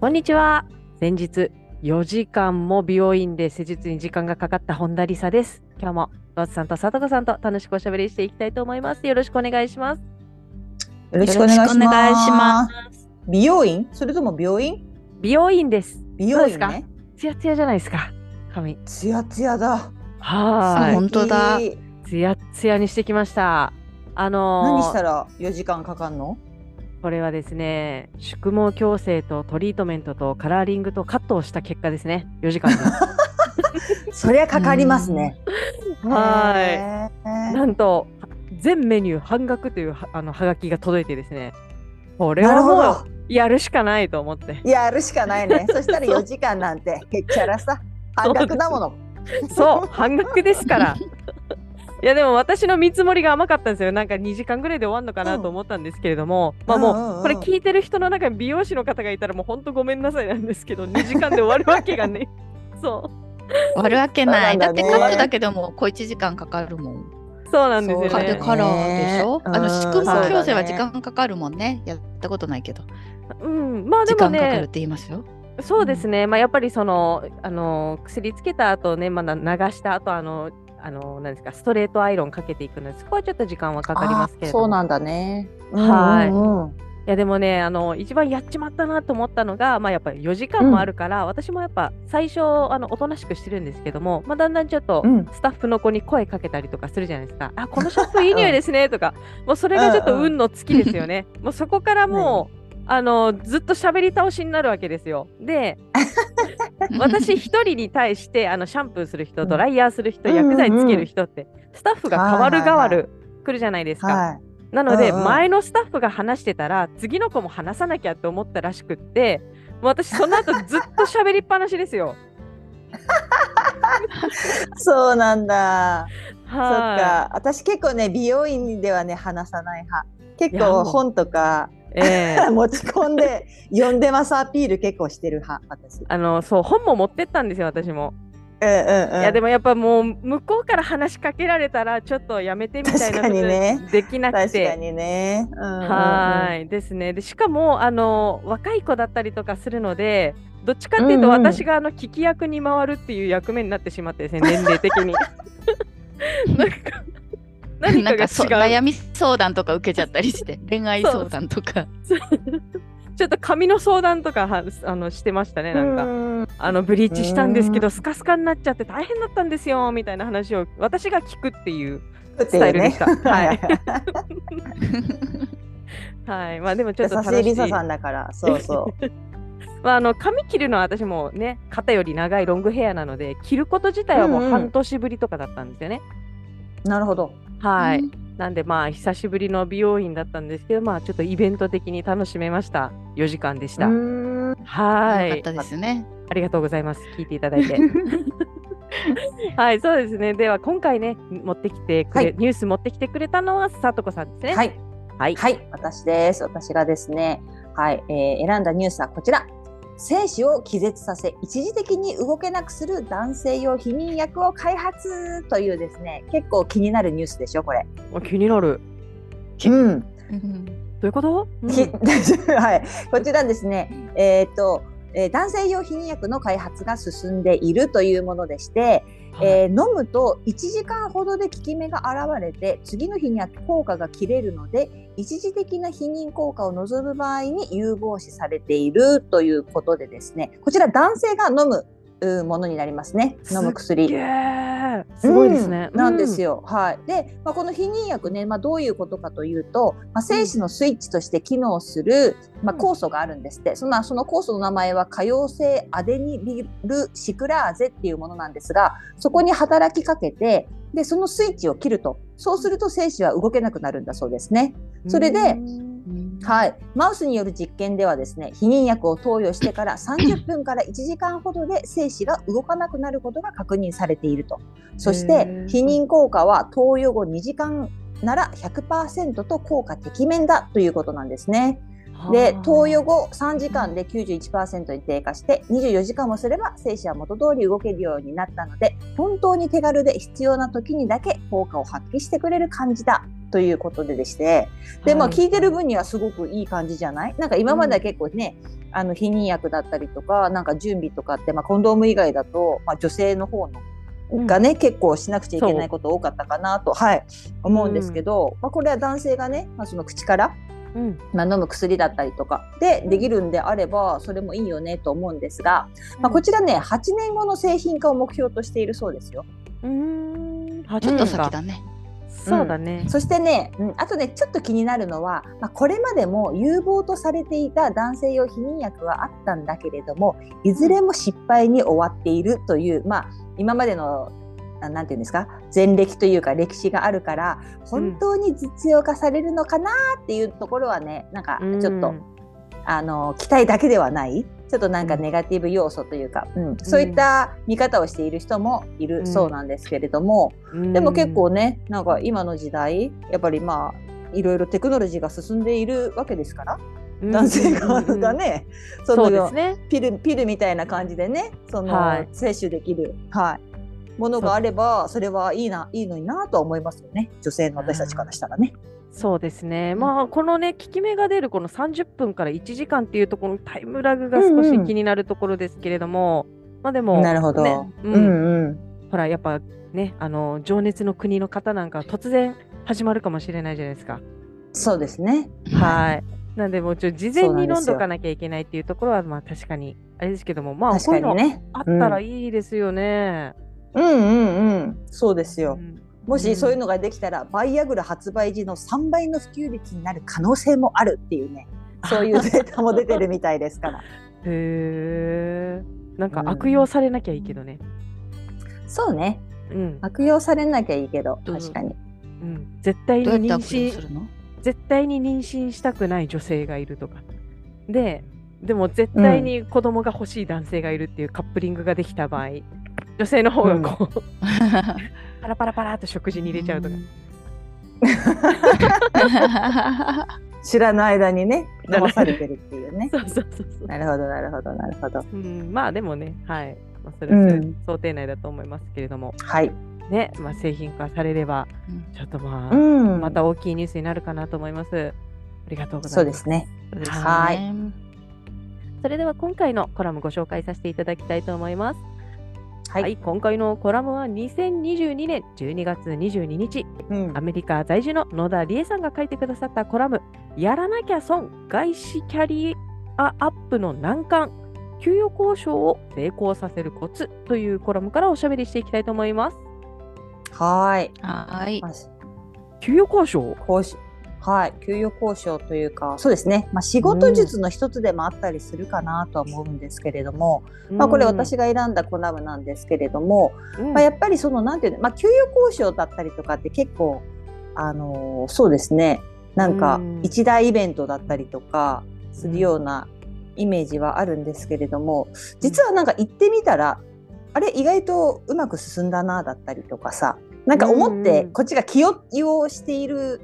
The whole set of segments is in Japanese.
こんにちは。先日4時間も美容院で施術に時間がかかった本田理沙です。今日もローズさんと佐藤さんと楽しくおしゃべりしていきたいと思います。よろしくお願いします。よろしくお願いします。美容院？それとも病院？美容院です。美容院ね。ツヤツヤじゃないですか。髪ツヤツヤだ。はーい本当だ。ツヤツヤにしてきました。あのー何したら4時間かかんの？これはですね宿毛矯正とトリートメントとカラーリングとカットをした結果ですね。4時間で。そりゃかかりますね。はい。いなんと全メニュー半額というはあのハガキが届いてですね。これはもうやるしかないと思って。やるしかないね。そしたら4時間なんてへっちゃらさ。半額だもの。そう。半額ですからいやでも私の見積もりが甘かったんですよ。なんか2時間ぐらいで終わるのかなと思ったんですけれども、まあもう、うんうんうんこれ聞いてる人の中に美容師の方がいたらもうほんとごめんなさいなんですけど2時間で終わるわけがね。そう。終わるわけない。ね。だってカットだけでも小1時間かかるもん。そうなんですよね。カでカラーでしょ？うん。あの宿毛そうだね矯正は時間かかるもんね。やったことないけど。うん。まあで時もね。間かかるって言いますよ。そうですね、まあやっぱりそのあの薬つけた後ねまだ流した後あのあのなんですかストレートアイロンかけていくのでそこはちょっと時間はかかりますけれども。あそうなんだね。はいうんうん。い。やでもねあの一番やっちまったなと思ったのが、まあ、やっぱり4時間もあるから、私もやっぱ最初あのおとなしくしてるんですけども、まあ、だんだんちょっとうん。スタッフの子に声かけたりとかするじゃないですか、あこのシャンプーいい匂いですねとか。もうそれがちょっと運の尽きですよね、もうそこからもう、あのずっと喋り倒しになるわけですよ。で 私一人に対してあのシャンプーする人、うん。ドライヤーする人、うん薬剤つける人って、スタッフが変わる変わはいはいる来るじゃないですか。はいなので、うんうん。前のスタッフが話してたら次の子も話さなきゃって思ったらしくって私その後ずっと喋りっぱなしですよ。そうなんだ。そっはか。私結構ね美容院ではね話さない派。結構本とかい。ええ 持ち込んで読んでますアピール結構してる派私。あのそう本も持ってったんですよ私も。うんうんうん、いやでもやっぱもう向こうから話しかけられたらちょっとやめてみたいなことできなく確かて。にね。うんうんうんはいですねでしかもあの若い子だったりとかするのでどっちかっていうとうんうん私があの聞き役に回るっていう役目になってしまってですね年齢的に なんか何かが違なんかそうう。悩み相談とか受けちゃったりして 恋愛相談とか。ちょっと髪の相談とかはあのしてましたねなんか、うん。あのブリーチしたんですけうん。どスカスカになっちゃって大変だったんですよみたいな話を私が聞くっていうスタイルでした。ね はい。はい。まあでもちょっと優楽しいしい。リサさんだから、そうそまあ、あの髪切るのは私もね肩より長いロングヘアなので切ること自体はもうんううん。半年ぶりとかだったんですよね。う。なるほど。はい、うんなんでまあ久しぶりの美容院だったんですけどまあちょっとイベント的に楽しめました4時間でした。はいよかったですね。ありがとうございます聞いていただいて。はいそうですねでは今回ね持ってきてくれ、はいニュース持ってきてくれたのはさとこさんですね。はい。はい、はい、私です。私がですね、はい、えー選んだニュースはこちら。精子を気絶させ、一時的に動けなくする男性用避妊薬を開発というですね、結構気になるニュースでしょ、これ。あ気になる。うん。うんどういうこと、うんき はい、こちらですね、えっ、と、えー男性用避妊薬の開発が進んでいるというものでして、えー飲むと1時間ほどで効き目が現れて次の日には効果が切れるので一時的な避妊効果を望む場合に有望視されているということでですね。こちら男性が飲むものになりますね飲む薬。すごいですね。うんなんですよ。よ。はい。で、まあ、この避妊薬ね、まあ、どういうことかというと、まあ、精子のスイッチとして機能する、まあ、酵素があるんですって。そのその酵素の名前は可溶性アデニリルシクラーゼっていうものなんですが、そこに働きかけて、で、そのスイッチを切ると。そうすると精子は動けなくなるんだそうですね。それでうんはい、マウスによる実験ではですね避妊薬を投与してから30分から1時間ほどで精子が動かなくなることが確認されていると。そしへてー。避妊効果は投与後2時間なら100%と効果てきめんだということなんですね。で投与後3時間で91%に低下して24時間もすれば精子は元通り動けるようになったので本当に手軽で必要な時にだけ効果を発揮してくれる感じだということででしてでまあはい聞いてる分にはすごくいい感じじゃない？なんか今までは結構ね、あの避妊薬だったりとかなんか準備とかって、まあ、コンドーム以外だと、まあ、女性の方のがね、結構しなくちゃいけないこと多かったかなと、はい、思うんですけど、まあ、これは男性がね、まあ、その口からうん。まあ、飲む薬だったりとかでできるんであればそれもいいよねと思うんですが、まあ、こちらね8年後の製品化を目標としているそうですよ。うーん。あちょっと先だね。そうだね、そしてね、うん、あとねちょっと気になるのは、まあ、これまでも有望とされていた男性用避妊薬はあったんだけれどもいずれも失敗に終わっているという、まあ、今までのあなんていうんですか前歴というか歴史があるから本当に実用化されるのかなっていうところはねなんかちょっと、うん。あの期待だけではないちょっとなんかネガティブ要素というか、うん。そういった見方をしている人もいるそうなんですけれども、でも結構ねなんか今の時代やっぱりまあいろいろテクノロジーが進んでいるわけですから、うん。男性側がね、そのそうですね。ピルピルみたいな感じでねその、はい。摂取できる、はい、ものがあればそれはいいないいのになとは思いますよね。女性の私たちからしたらね。そうですね、まあこのね効き目が出るこの30分から1時間っていうところのタイムラグが少し気になるところですけれども、まあでもなるほど、ねううんんうんほらやっぱねあの情熱の国の方なんか突然始まるかもしれないじゃないですか。そうですね。はい。なんでもうちょ事前に飲んどかなきゃいけないっていうところはまあ確かにあれですけどもまあ確こういうの。あったらいいですよね。うんうんうん。そうですよ。うんもしそういうのができたら、バイアグラ発売時の3倍の普及率になる可能性もあるっていうね、そういうデータも出てるみたいですから。へえ。なんかうん悪用されなきゃいいけどね。そうね。うん。悪用されなきゃいいけど、確かに。うん、絶対に妊娠絶対に妊娠したくない女性がいるとか。で、でも絶対に子供が欲しい男性がいるっていうカップリングができた場合、女性の方がこう、パラパラパラっと食事に入れちゃうとか。知らぬ間にね、騙されてるっていうね。そうそうそうそう。なるほど、なるほど、なるほど。うん、まあでもね、はい。まあ、それはうん想定内だと思いますけれども、はい。ね、まあ、製品化されれば、うんちょっとまあ、うん。また大きいニュースになるかなと思います。ありがとうございうま。す。そうですはいねそれでは今回のコラムご紹介させていただきたいと思います。はい。はい、今回のコラムは2022年12月22日、うんアメリカ在住の野田理恵さんが書いてくださったコラム、やらなきゃ損、外資キャリアアップの難関、給与交渉を成功させるコツというコラムからおしゃべりしていきたいと思います。はい。はい。まあ給与交渉？交渉はい、給与交渉というか、そうですね、まあ、仕事術の一つでもあったりするかなとは思うんですけれども、まあ、これ私が選んだコラムなんですけれども、うん。まあ、やっぱりそのなんていうの、まあ、給与交渉だったりとかって結構、あのーそうですね。なんかうん。一大イベントだったりとかするようなイメージはあるんですけれども実はなんか行ってみたらあれ意外とうまく進んだなだったりとかさなんか思ってうんこっちが気をしているう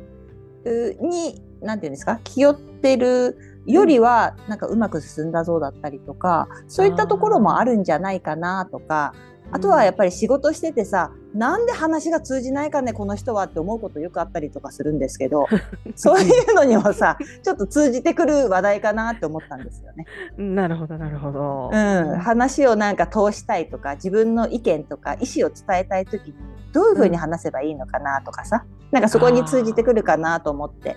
になんていうんですか？気負ってるよりはなんかうまく進んだぞだったりとかそういったところもあるんじゃないかなとかあとはやっぱり仕事しててさ、なんで話が通じないかねこの人はって思うことよくあったりとかするんですけど そういうのにもさちょっと通じてくる話題かなって思ったんですよね。うんなるほど、なるほど。うん、話をなんか通したいとか自分の意見とか意思を伝えたい時にどういうふうに話せばいいのかなとかさ、なんかそこに通じてくるかなと思って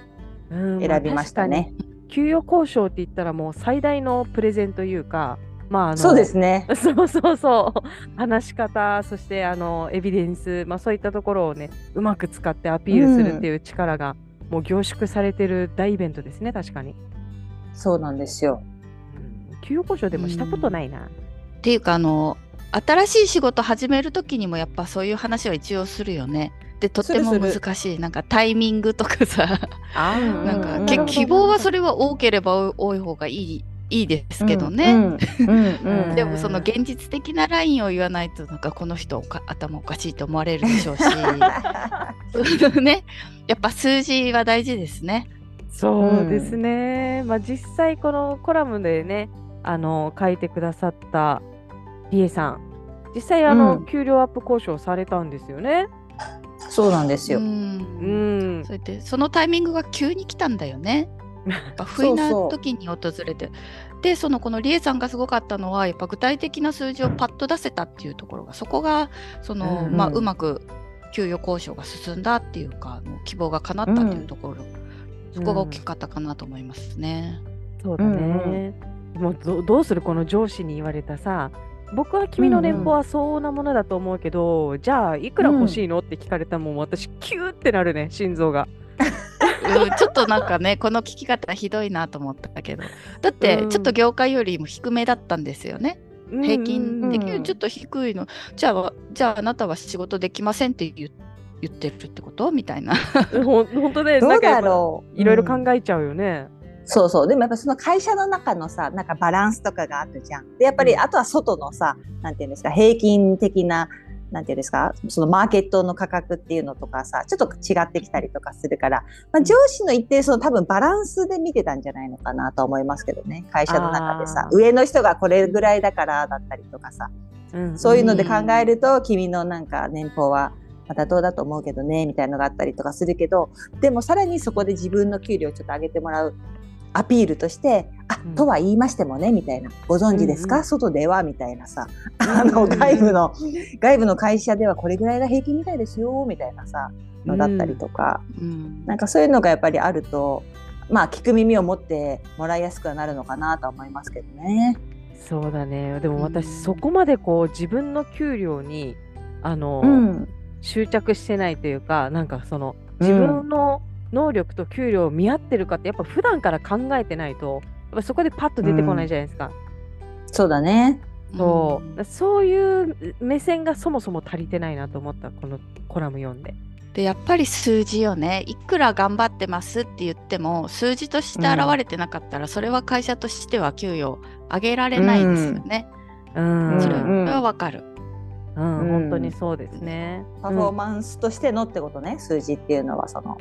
うん選びましたね。給与交渉って言ったらもう最大のプレゼンというか、まあ、あのそうですね。そうそうそう。話し方そしてあのエビデンス、まあ、そういったところをねうまく使ってアピールするっていう力が、もう凝縮されてる大イベントですね確かに、そうなんですよ。うん。給与交渉でもしたことないな、っていうかあの新しい仕事始める時にもやっぱそういう話は一応するよね。ってとっても難しい。なんかタイミングとかさ。なんか、うん。け希望はそれは多ければ多い方がいいいいですけどね、うんうんうん でもその現実的なラインを言わないとなんかこの人おか頭おかしいと思われるでしょうし。ね。やっぱ数字は大事ですね。そうですね、まあ実際このコラムでねあの書いてくださったリエさん。実際あの、うん。給料アップ交渉されたんですよね。そうなんですよ。うん。うん。それでそのタイミングが急に来たんだよね。やっぱ不意な時に訪れて。でそのこのリエさんがすごかったのはやっぱ具体的な数字をパッと出せたっていうところがそこがその、うんうん。まあ、うまく給与交渉が進んだっていうかあの希望が叶ったっていうところ、そこが大きかったかなと思いますね。そうだね、もうどどうするこの上司に言われたさ僕は君の年俸は相応なものだと思うけど、じゃあいくら欲しいの？って聞かれたらもん私キューってなるね心臓が。うんちょっとなんかねこの聞き方ひどいなと思ったけどだってうんちょっと業界よりも低めだったんですよね。平均的うんにちょっと低いの、じゃあじゃああなたは仕事できませんって言言ってるってこと？みたいな。うんほん本当ねどうんだろう。いろいろ考え、えちゃうよね。そうそう。でもやっぱその会社の中のさ、なんかバランスとかがあるじゃん。で、やっぱりうんあとは外のさ、なんていうんですか、平均的な、なんていうんですか、そのマーケットの価格っていうのとかさ、ちょっと違ってきたりとかするから、まあ、上司の一定その多分バランスで見てたんじゃないのかなと思いますけどね。会社の中でさ上の人がこれぐらいだからだったりとかさ、うんそういうので考えると、君のなんか年俸はまたどうだと思うけどねみたいのがあったりとかするけどでもさらにそこで自分の給料をちょっと上げてもらうアピールとして「あ、うん。とは言いましてもね」みたいな「ご存知ですか、うんうん。外では」みたいなさ。あの外部の外部の会社ではこれぐらいが平均みたいですよみたいなさのだったりとか、うん。なんかそういうのがやっぱりあるとまあ聞く耳を持ってもらいやすくはなるのかなとは思いますけどね。そうだね。でも私、うん。そこまでこう自分の給料にあの、うん。執着してないというかなんかその自分の能力と給料を見合ってるかってやっぱ普段から考えてないとそこでパッと出てこないじゃないですか。そうだね。そう。そういう目線がそもそも足りてないなと思ったこのコラム読んで。でやっぱり数字よね。いくら頑張ってますって言っても数字として現れてなかったら、それは会社としては給与上げられないですよね、うん。それうんはわかる、うん。うん。本当にそうですね。パフォーマンスとしてのってことね、数字っていうのはその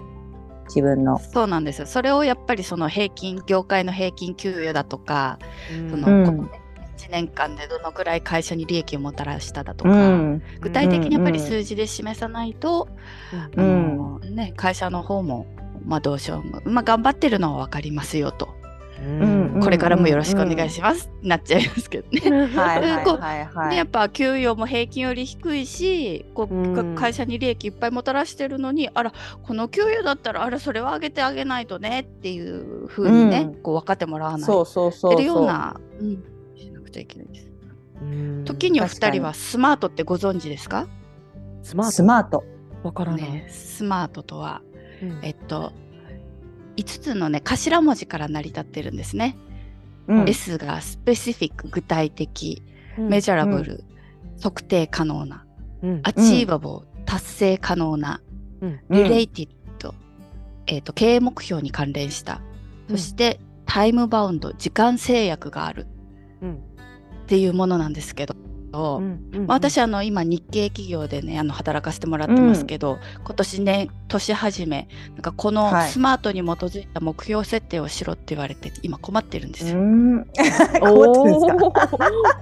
自分の。そうなんですよ。それをやっぱりその平均業界の平均給与だとか、うん。その、うん。この1年間でどのくらい会社に利益をもたらしただとか、うん。具体的にやっぱり数字で示さないと、うん。あのね、会社の方も、まあ、どうしよう、まあ、頑張ってるのは分かりますよと、これからもよろしくお願いします、なっちゃいますけどね。はいはいこうはいはい。でやっぱ給与も平均より低いしこう、うん会社に利益いっぱいもたらしてるのにあらこの給与だったらあらそれは上げてあげないとねっていうふうにね、うんこう分かってもらわないそうそうそうそう。てるような、うん、しなくちゃいけないです。うん時には2確かに人はスマートってご存知ですか、スマースマート。トわからない。ね、スマートとはうんえっと5つのね頭文字から成り立ってるんですね。うん。S がスペシフィック具体的、うん。メジャラブル、測定可能な、うん。アチーバボー、達成可能な、うん。リレイティッド、えっと経営目標に関連した、そしてタイムバウンド、時間制約があるうん。っていうものなんですけど、うんうんまあ私あの今日系企業でねあの働かせてもらってますけど、今年ね年始めなんかこのはい。スマートに基づいた目標設定をしろって言われて今困ってるんですよ。うん。困ってるんですか？お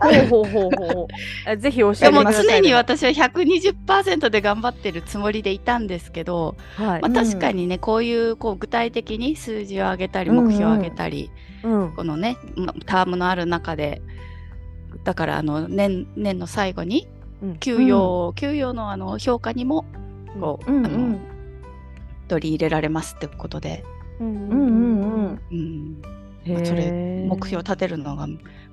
ーほうほうほうほうあ ぜひ教えてでもくださいね。常に私は120%で頑張ってるつもりでいたんですけど、はい。まあ、確かにねこういうこう具体的に数字を上げたり目標を上げたり、うん。このねまタームのある中でだからあの年年の最後にうん。給与、給与のあの評価にもこう、うん取り入れられますってことで、うんうんうんまあそれ目標を立てるのが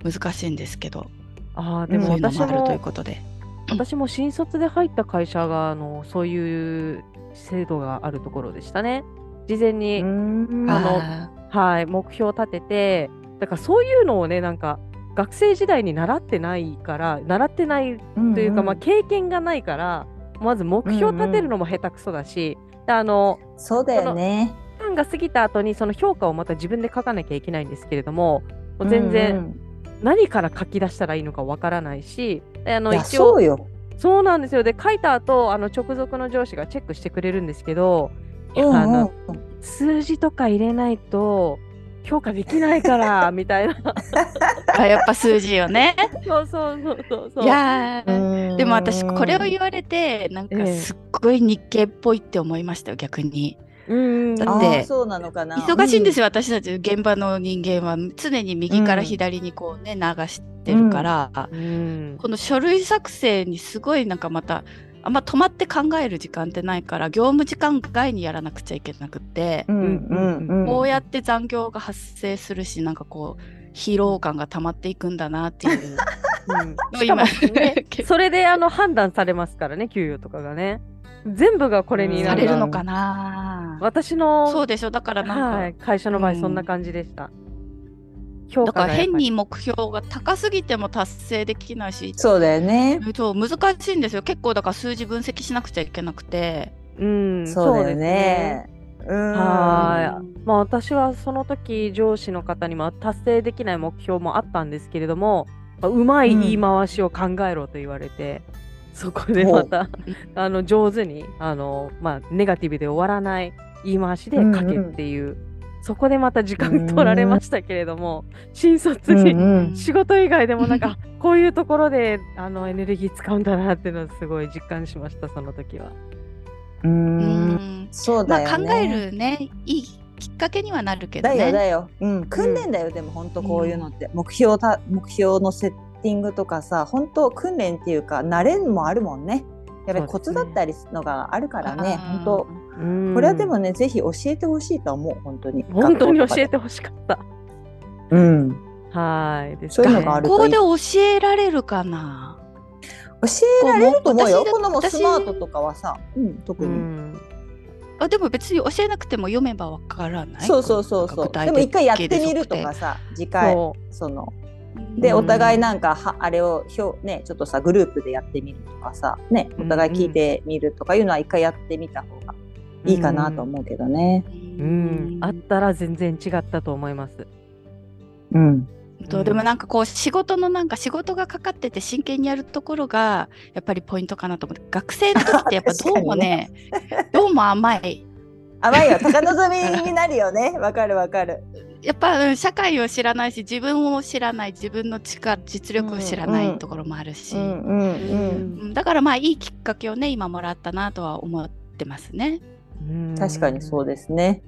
難しいんですけど、あーでも私もあるというもことで。私も新卒で入った会社があのそういう制度があるところでしたね。事前に、うん。あのあはい、目標を立ててだからそういうのをねなんか学生時代に習ってないから習ってないというか、まあ、経験がないからまず目標立てるのも下手くそだし、であのそうだよね。期間が過ぎた後にその評価をまた自分で書かなきゃいけないんですけれどももう全然、うん何から書き出したらいいのかわからないしであの一応そうよ。そうなんですよで書いた後あの直属の上司がチェックしてくれるんですけど、いやうんあのうん数字とか入れないと評価できないから みたいな。あやっぱ数字よね。そうそうそうそうそう。いやでも私これを言われてなんかええ。すっごい日系っぽいって思いましたよ逆に。うん。だってそうなのかな。忙しいんですよ。よ、私たち現場の人間は。常に右から左にこうね、流してるから、うん。この書類作成にすごいなんかまたあんま止まって考える時間ってないから業務時間外にやらなくちゃいけなくって、うんうんうん。こうやって残業が発生するしなんかこう疲労感が溜まっていくんだなっていう。うん。しかもね それであの判断されますからね給与とかがね。全部がこれになさるれるのかな、私のそうでしょ。だからなんか、はい、会社の場合そんな感じでした、評だから変に目標が高すぎても達成できないし。そうだよね。そう難しいんですよ。結構だから数字分析しなくちゃいけなくて。うんそうだよですね。うん。はい。まあ私はその時上司の方にも達成できない目標もあったんですけれども、まあうまい言い回しを考えろと言われて、そこでまたあの上手にあの、まあ、ネガティブで終わらない言い回しで書けっていう、そこでまた時間取られましたけれども、新卒に、うんうん仕事以外でもなんか こういうところであのエネルギー使うんだなっていうのをすごい実感しましたその時は。う。うんんそうまあ、だよね。考えるねいいきっかけにはなるけどだね。よだよ。うん。訓練だよ、でも本当こういうのって。目標た、目標のセッティングとかさ、本当訓練っていうか、慣れもあるもんね。やっぱりコツだったりするのがあるからね、あー本当うんこれはでもね、ぜひ教えてほしいと思う、本当に。本当に教え。てほしかった。うん。はいですそういうのがある学校で教えられるかな？教えられると思うよ。このも私スマートとかはさ、うん、特うに。んあでも別に教えなくても読めばわからない？そうそうそうそう。でも一回やってみるとかさ、次回そそのでお互いなんかはあれを表ねちょっとさグループでやってみるとかさねお互い聞いてみるとかいうのは一回やってみた方がいいかなと思うけどね。う、うん、あったら全然違ったと思います。うん。とでもなんかこう仕事のなんか仕事がかかってて真剣にやるところがやっぱりポイントかなと思って学生の時ってやっぱどうもね どうも甘い甘いよ高望みになるよね。わかるわかる。やっぱうん社会を知らないし自分を知らない自分の力実力を知らないところもあるし、だからまあいいきっかけをね今もらったなとは思ってますね。うん確かにそうですね。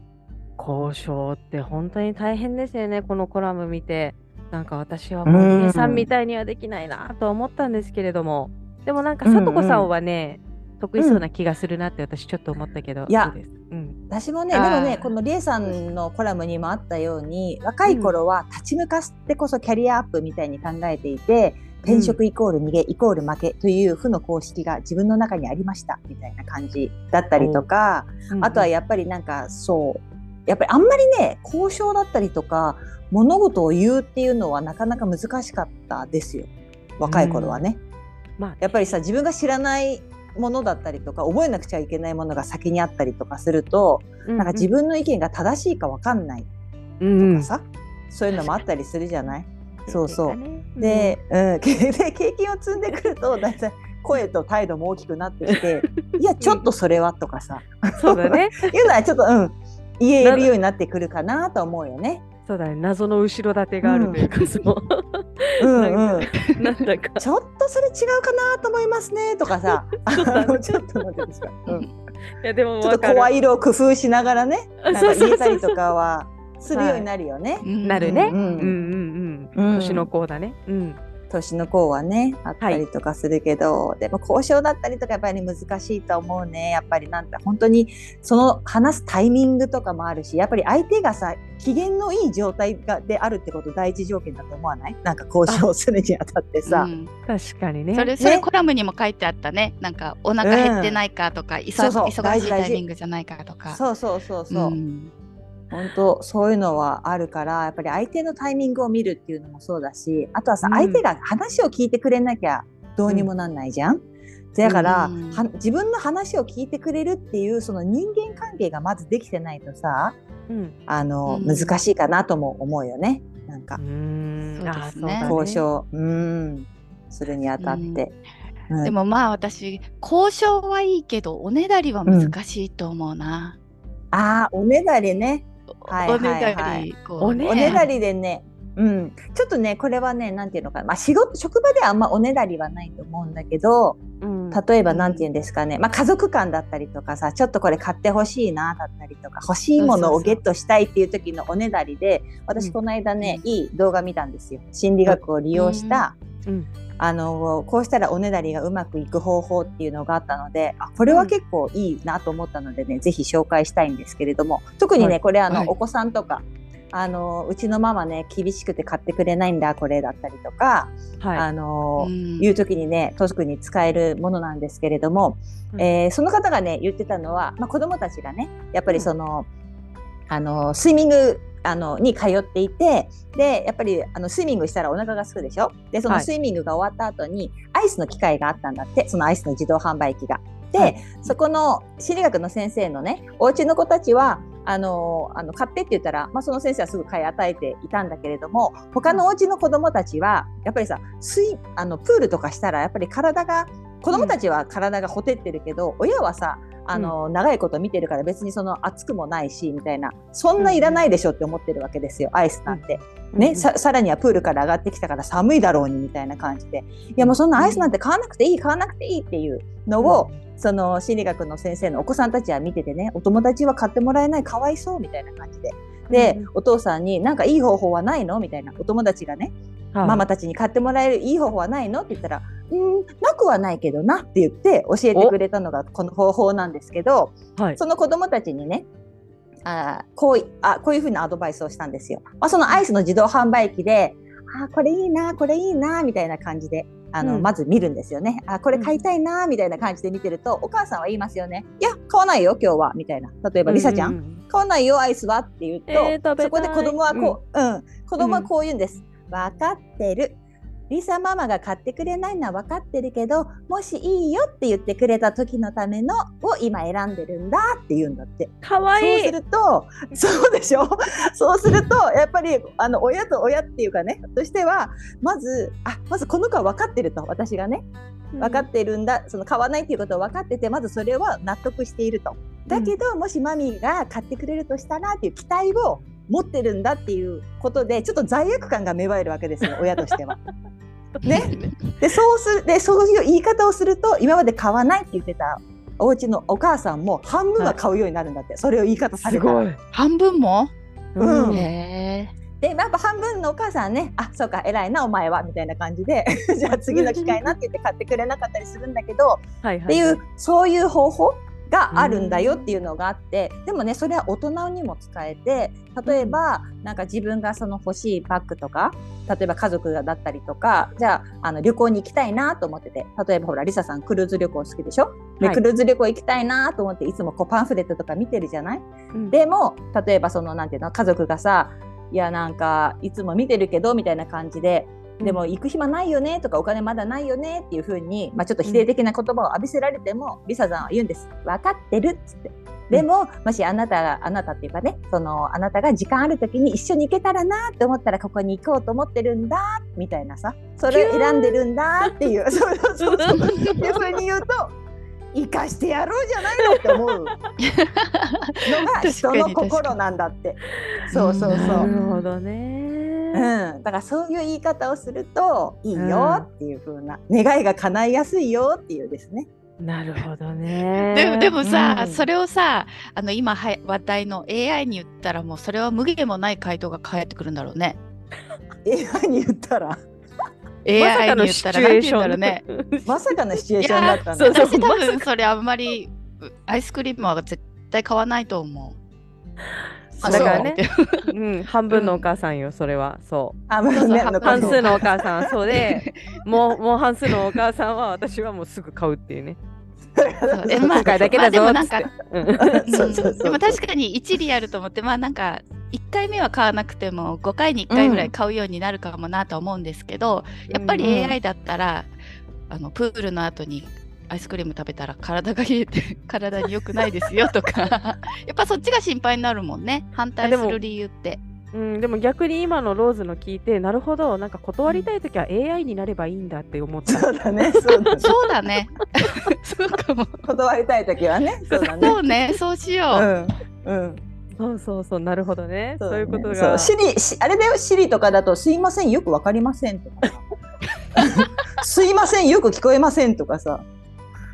交渉って本当に大変ですよね、このコラム見て。なんか私はもう、うん。さんみたいにはできないなとは思ったんですけれども、でもなんか、さとこさんはね、得意そうな気がするなって私ちょっと思ったけど、いや。どうです？うん、私もねでもねこのりえさんのコラムにもあったように若い頃は立ち向かってこそキャリアアップみたいに考えていて、転職イコール逃げイコール負けという負の公式が自分の中にありましたみたいな感じだったりとか、あとはやっぱりなんかそうやっぱりあんまりね交渉だったりとか物事を言うっていうのはなかなか難しかったですよ。若い頃はね。まあ、やっぱりさ自分が知らないものだったりとか覚えなくちゃいけないものが先にあったりとかすると、うんなんか自分の意見が正しいかわかんないうんとかさ、そういうのもあったりするじゃない？そうそう。ね。で,、うん、で経験を積んでくると だいたい声と態度も大きくなってきて「いやちょっとそれは」とかさ、うんそうだね、いうのはちょっとうん。言えるようになってくるかなと思うよね。そうだね、謎の後ろ盾があるというか、そう。うんなうん。ん、なんだか。ちょっとそれ違うかなと思いますねとかさ、ちょっと待ってください。うん。いやでもちょっと声色を工夫しながらね、なんか言えたりとかはするようになるよね。なるね。ううんんうんううんん。年の子だね。うん。年の子はねあったりとかするけど、でも交渉だったりとかやっぱり難しいと思うねやっぱりなんて本当にその話すタイミングとかもあるしやっぱり相手がさ機嫌のいい状態がであるってこと第一条件だと思わない？なんか交渉するにあたってさ。うん確かにね。それそれコラムにも書いてあったねなんかお腹減ってないかとか、うそう忙しいタイミングじゃないかとかそうそうそうそう、ん本当そういうのはあるからやっぱり相手のタイミングを見るっていうのもそうだしあとはさ、うん。相手が話を聞いてくれなきゃどうにもなんないじゃん。だから、うん。は自分の話を聞いてくれるっていうその人間関係がまずできてないとさうん。あの、うん。難しいかなとも思うよね。なんか。うーん。そうですね。あーそうだ交渉。うん。するにあたって。うん。でもまあ私交渉はいいけどおねだりは難しいと思うな。ああおねだりね。はいおねだり、はい。はいこう。おねおねだりでね、うん、ちょっとねこれはねなんていうのかな、まあ、仕事職場ではあんまおねだりはないと思うんだけどうん。例えばなんていうんですかね、まあ、家族間だったりとかさちょっとこれ買ってほしいなだったりとか欲しいものをゲットしたいっていう時のおねだりで私この間ね、いい動画見たんですよ。心理学を利用した、うんあのこうしたらおねだりがうまくいく方法っていうのがあったのであこれは結構いいなと思ったのでね、ぜひ紹介したいんですけれども特にね、はいこれあの、はい。お子さんとかあのうちのママね厳しくて買ってくれないんだこれだったりとか、はい。あのうん。いう時にね特に使えるものなんですけれども、うん。えーその方がね言ってたのは、まあ、子どもたちがねやっぱりその、あのスイミングあのに通っていてでやっぱりあのスイミングしたらお腹が空くでしょ？でそのはい。スイミングが終わった後にアイスの機械があったんだって。そのアイスの自動販売機が。で、はい。そこの心理学の先生のねお家の子たちはあのあの買ってって言ったら、まあ、その先生はすぐ買い与えていたんだけれども他のお家の子供たちはやっぱりさ水あのプールとかしたらやっぱり体が子供たちは体がほてってるけど、親はさあの、長いこと見てるから別にその熱くもないしみたいなそんないらないでしょって思ってるわけですよアイスなんて。ね、ささらにはプールから上がってきたから寒いだろうにみたいな感じで。いやもうそんなアイスなんて買わなくていい買わなくていいっていうのを、その心理学の先生のお子さんたちは見ててねお友達は買ってもらえないかわいそうみたいな感じでで、うん。お父さんになんかいい方法はないの？みたいな。お友達がね、はい。ママたちに買ってもらえるいい方法はないの？って言ったら「うんなくはないけどな」って言って教えてくれたのがこの方法なんですけどはい。その子供たちにねあーこういあこういうふうなアドバイスをしたんですよ。まあ、そのアイスの自動販売機であーこれいいなこれいいなみたいな感じであの、うん。まず見るんですよね。あこれ買いたいなみたいな感じで見てるとお母さんは言いますよね。いや買わないよ今日は。みたいな。例えばりさちゃん,、うう買わないよアイスはって言うと、えーそこで子供はこう、うん子供はこう言うんです。分かってる。リサママが買ってくれないのは分かってるけどもしいいよって言ってくれた時のためのを今選んでるんだって言うんだって。かわいいそうすると そうでしょ？そうするとやっぱりあの親と親っていうかねとしてはまずあまずこの子は分かってると私がね分かってるんだ、その買わないっていうことを分かっててまずそれは納得していると。だけど、もしマミーが買ってくれるとしたらっていう期待を持ってるんだっていうことでちょっと罪悪感が芽生えるわけですよ親としては。ね、でそうするでそういう言い方をすると今まで買わないって言ってたお家のお母さんも半分は買うようになるんだって、それを言い方されたら。すごい。半分も、うん。へえ。でやっぱ半分のお母さんはねあそうか偉いなお前はみたいな感じで じゃあ次の機会なって言って買ってくれなかったりするんだけどはいはい。っていうそういう方法があるんだよっていうのがあってでもねそれは大人にも使えて例えばなんか自分がその欲しいバッグとか例えば家族だったりとかじゃああの旅行に行きたいなと思ってて例えばほらリサさんクルーズ旅行好きでしょ、ではい。クルーズ旅行行きたいなと思っていつもこうパンフレットとか見てるじゃない？うん。でも例えばそのなんていうの家族がさいやなんかいつも見てるけどみたいな感じででも行く暇ないよねとかお金まだないよねっていうふうに、まあ、ちょっと否定的な言葉を浴びせられても、リサさんは言うんです。分かってるっつって。でも、もしあなたがあなたっていうかねそのあなたが時間ある時に一緒に行けたらなって思ったらここに行こうと思ってるんだみたいなさ。それを選んでるんだっていうそうそうそう。いうふうに言うと生かしてやろうじゃないのって思う。のが人の心なんだって。そうそうなそう。るほどね。うん、だからそういう言い方をするといいよっていう風な、願いが叶いやすいよっていうですね。なるほどね。でもでもさ、うんそれをさあの今は話題の AI に言ったらもうそれは無限もない回答が返ってくるんだろうね。AI に言ったら？AI に言ったら何て言うんだろうね。まさかのシチュエーションだったんだ私多分それあんまりうアイスクリームは絶対買わないと思う。あだからね。そう。うん、半分のお母さんよ、それは。そう。半数のお母さんはそうで、もうもう半数のお母さんは私はもうすぐ買うっていうね。そう。えまあ今回だけだぞでもなんか。うん。そうそうそうでも確かに一理あると思ってまあなんか1回目は買わなくても5回に1回ぐらい買うようになるかもなとは思うんですけど、やっぱり AI だったら、あのプールの後にアイスクリーム食べたら体が冷えて 体に良くないですよとか やっぱそっちが心配になるもんね反対する理由って。うん、でも逆に今のローズの聞いてなるほどなんか断りたい時は AI にななればいいんだって思った。そうだね。そうだね。そうだね。そうかも。断りたい時はね。そうだね。そうね、そうしよう。うん。うん。そうそうそうなるほどね。そう,、だねいうことが。そうシリしあれだよシリとかだとすいませんよくわかりませんとかさすいませんよく聞こえませんとかさ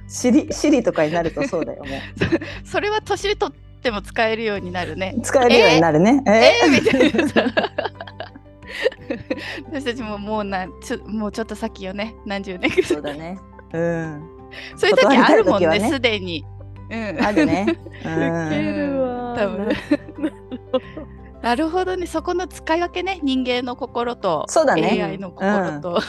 シリシリとかになるとそうだよね それは年取っても使えるようになるね。使えるようになるね。ええー、みたいな。さ。私たちももうなちょもうちょっと先よね。何十年そうだね。うん。そういう時あるもんねすでに。うん、あるね。うん。るわ。多分なるほどね。そこの使い分けね。人間の心とそうだね。AI の心と、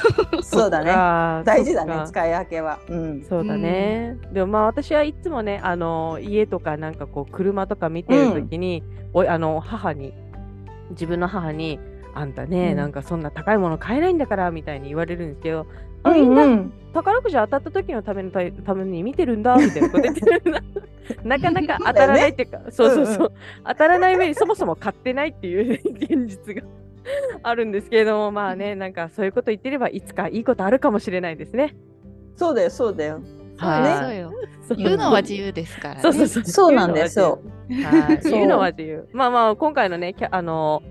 そうだね。大事だね使い分けは。うん。そうだね、でもまあ私はいつもねあの家とかなんかこう車とか見てる時に、おいあの母に自分の母に「あんたね、うん。なんかそんな高いもの買えないんだから」みたいに言われるんですけど、みんな、ん宝くじ当たった時のためのたために見てるんだみたいなこと言ってる なかなか当たらないっていうかそう,、そうそう。当たらない上にそもそも買ってないっていう 現実があるんですけれどもまあねなんかそういうこと言ってればいつかいいことあるかもしれないですね。そうだよそうだよ。はい。そう言うのは自由ですからね。そうそうそう。そうなんですよ。はい、そう。言うのは自由。まあまあ、今回のね、あの、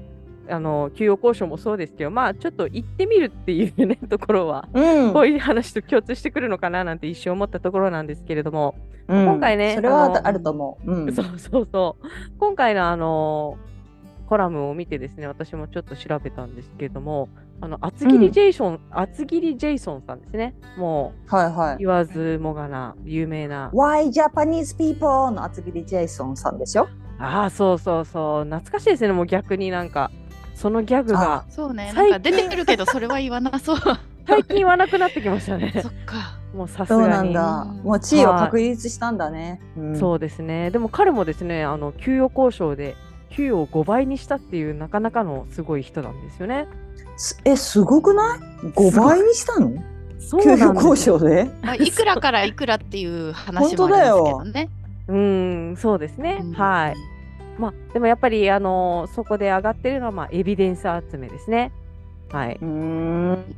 あの、給与交渉もそうですけど、まあ、ちょっと行ってみるっていうね、ところは、うんこういう話と共通してくるのかななんて一瞬思ったところなんですけれども、うん今回ねそれはあると思ううんそうそうそう。今回のあの、コラムを見てですね、私もちょっと調べたんですけれども、あの、厚切りジェイソン、厚切りジェイソンさんですね。もう、はいはい言わずもがな、有名な。Why Japanese people の厚切りジェイソンさんでしょ？ああ、そうそうそう。懐かしいですね、もう逆になんか、そのギャグがそうね、な最んか出てくるけど、それは言わなそう。そ 最近言わなくなってきましたね。っか。もうさすそうがに。なんだうんもう地位を確立したんだね、うんそうですね。でも彼もですね、あの給与交渉で給与を5倍にしたっていうなかなかのすごい人なんですよね。すえすごくない？5倍にしたの？そう給与交なんですよ。渉で？まあ、いくらからいくらっていう話もありますけどね。うん、そうですね。うんはい。まあでもやっぱりあのそこで上がってるのはまあエビデンス集めですね。はい。うーん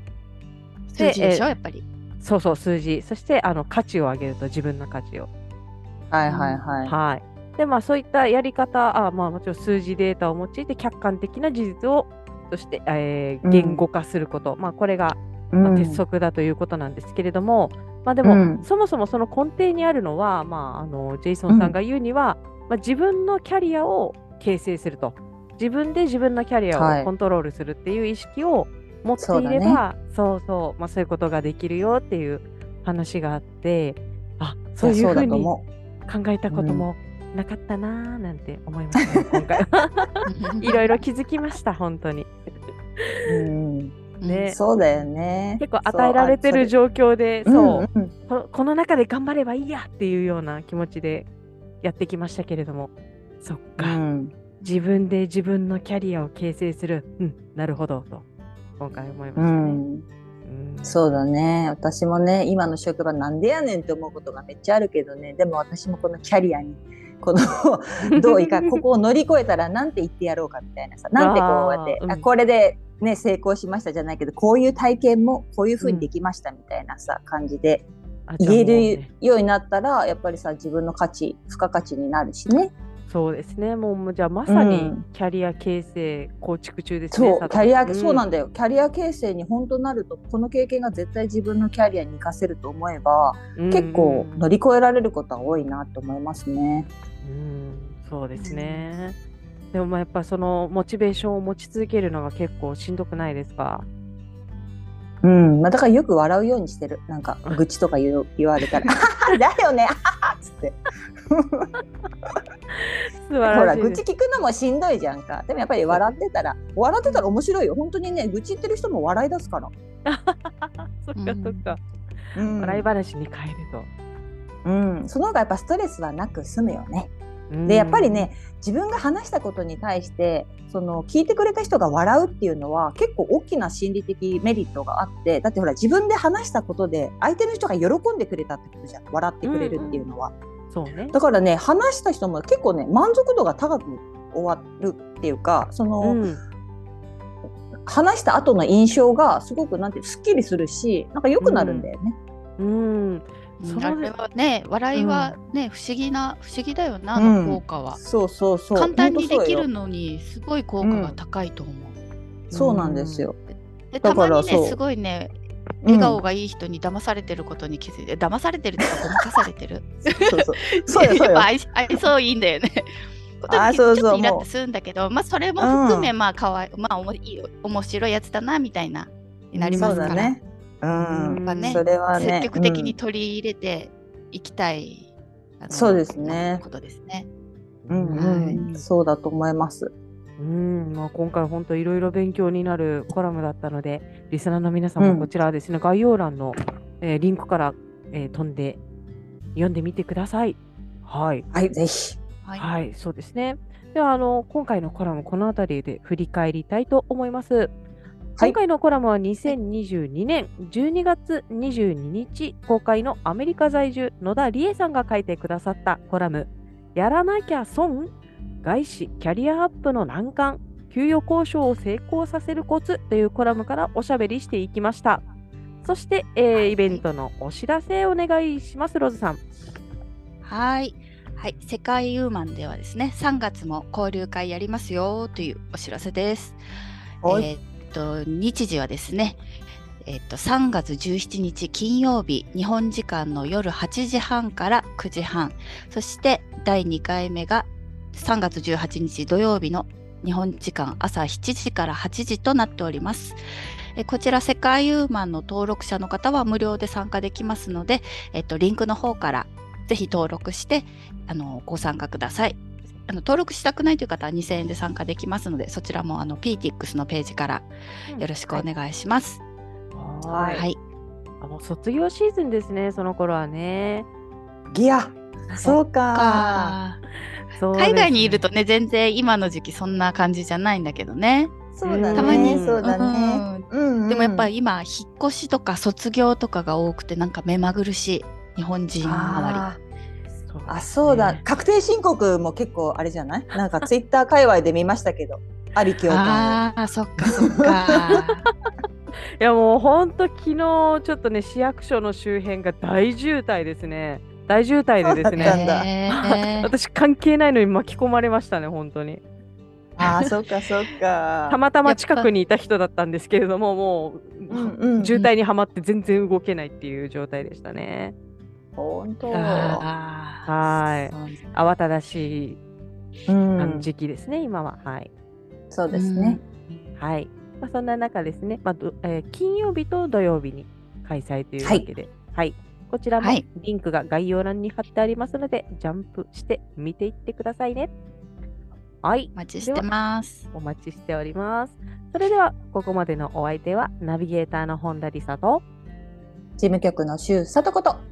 数字でしょ、えやっぱり。そうそう数字。そしてあの価値を上げると自分の価値を。はいはいはい、はい。で、まあ、そういったやり方、あまあ、もちろん数字データを用いて客観的な事実を、そして、えーうん言語化すること、まあ、これが、うんまあ、鉄則だということなんですけれども、まあ、でも、うんそもそもその根底にあるのは、まあ、あのジェイソンさんが言うには、まあ、自分のキャリアを形成すると。自分で自分のキャリはい。アをコントロールするっていう意識を持っていれそうば、そうそう。まあ、そういうことができるよっていう話があって、あそういうやふうに考えたこともなかったなーなんて思いました、ね 今回。は いろいろ気づきました本当に。う、うん、ね。そうだよね。結構与えられてる状状況で況そう、うんうんここの中で頑張ればいいやっていうような気持ちでやってきましたけれども。そっか、うん。自分で自分のキャリアを形成する。うんなるほど。と今回思いましたね、うん。うん。そうだね。私もね今の職場なんでやねんって思うことがめっちゃあるけどね。でも私もこのキャリアにこの どういかここを乗り越えたらなんて言ってやろうかみたいなさ。なんてこうやってうん。あこれで、ね、成功しましたじゃないけどこういう体験もこういうふうにできましたみたいなさ、感じで。あじゃあ言えるようになったらやっぱりさ自分の価値付加価値になるしね。そうですね。もうじゃあまさにうん。キャリア形成構築中ですねそうキャリア、ん。そうなんだよ。キャリア形成に本当なるとこの経験が絶対自分のキャリアに生かせると思えば結構乗り越えられることは多いなと思いますね。うんそうですね。でもまあやっぱそのモチベーションを持ち続けるのが結構しんどくないですか？うん、まあ、だからよく笑うようにしてる。なんか愚痴とか言う言われたら、だよね、あははっつって。素晴ほら。愚痴聞くのもしんどいじゃんか。でもやっぱり笑ってたら、笑ってたら面白いよ。本当にね、愚痴言ってる人も笑い出すから。そっかそっか。うん、笑い話に変えると。うん、その方がやっぱストレスはなく済むよね。でやっぱりね自分が話したことに対してその聞いてくれた人が笑うっていうのは結構大きな心理的メリットがあってだってほら自分で話したことで相手の人が喜んでくれたってことじゃん笑ってくれるっていうのは。そうね。だからね話した人も結構ね満足度が高く終わるっていうかその、うん話した後の印象がすごくなんてすっきりするしなんか良くなるんだよね。うん。そのあれはね笑いはね、不思議な不思議だよなあうん。の効果は、そうそうそう。簡単にできる本のにすごい効果が高いと思う、うよそうなんですよ。でだたまにねすごいねうん。笑顔がいい人に騙されてることに気づいて、騙されてるとかごまかされてる？そうそうそう。よ そうよ。やっぱ。愛愛想いいんだよね。あそうそうちょっとイラッとするんだけど、まあそれも含め、まあかわいまあおも面白いやつだなみたいなになりそますから、うだね。ううんそれはね。積極的にうん取り入れていきたい、あのそうですねことですね。うんうんそうだと思います。うん、まあ、今回本当いろいろ勉強になるコラムだったので、リスナーの皆さんもうんこちらはですね、概要欄の、えーリンクから、えー飛んで読んでみてください。はい。はい、ぜひ。はい。はい、そうですね。では、あの、今回のコラム、この辺りで振り返りたいと思います。はい今回のコラムは2022年12月22日公開のアメリカ在住野田理恵さんが書いてくださったコラム「やらなきゃ損外資キャリアアップの難関給与交渉を成功させるコツ」というコラムからおしゃべりしていきました。そして、えーイベントのお知らせお願いします、ロズさん。はい。はい。世界ウーマンではですね、3月も交流会やりますよというお知らせです。はいえーっと、日時はですね、えーっと、3月17日金曜日、日本時間の夜8時半から9時半、そして第2回目が3月18日土曜日の日本時間朝7時から8時となっております。こちら世界ユーマンの登録者の方は無料で参加できますので、えっと、リンクの方からぜひ登録してあのご参加ください。あの登録したくないという方は2000円で参加できますので、そちらもあの PTX のページからよろしくお願いします。ははいい。あの卒業シーズンですね、その頃はね。ギア。そうか。かそうです海外にいるとね、全然今の時期そんな感じじゃないんだけどね。そうだね。たまにそうだね。うんうんでもやっぱり今、引っ越しとか卒業とかが多くて、なんか目まぐるしい日本人周あそうあ、そうだ。確定申告も結構あれじゃない？なんかツイッター界隈で見ましたけど。ありり。共感ああ、そっかそっか。いやもう本当昨日ちょっとね市役所の周辺が大渋滞ですね。大渋滞でですね。私関係ないのに巻き込まれましたね本当に。ああ、そうかそうか。たまたま近くにいた人だったんですけれどももう、うんうんうん渋滞にはまって全然動けないっていう状態でしたね。本当。はい慌ただしいうん。時期ですね、今は。はい。そうですね。はい。まあ、そんな中ですね、まあどえー金曜日と土曜日に開催というわけで、はい。こちらもはいリンクが概要欄に貼ってありますので、ジャンプして見ていってくださいね。はいお。待ちしてます。お待ちしております。それでは、ここまでのお相手は、ナビゲーターの本田理沙と、事務局の周佐とこと。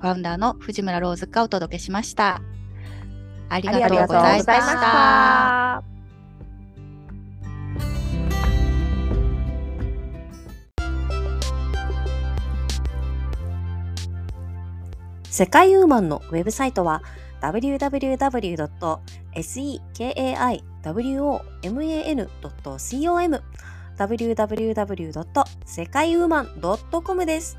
ファウンダーの藤村ローズがお届けしました。ありがとうございまし。した世界ウーマンのウェブサイトは www.sekaiwoman.com www.sekaiwoman.com です。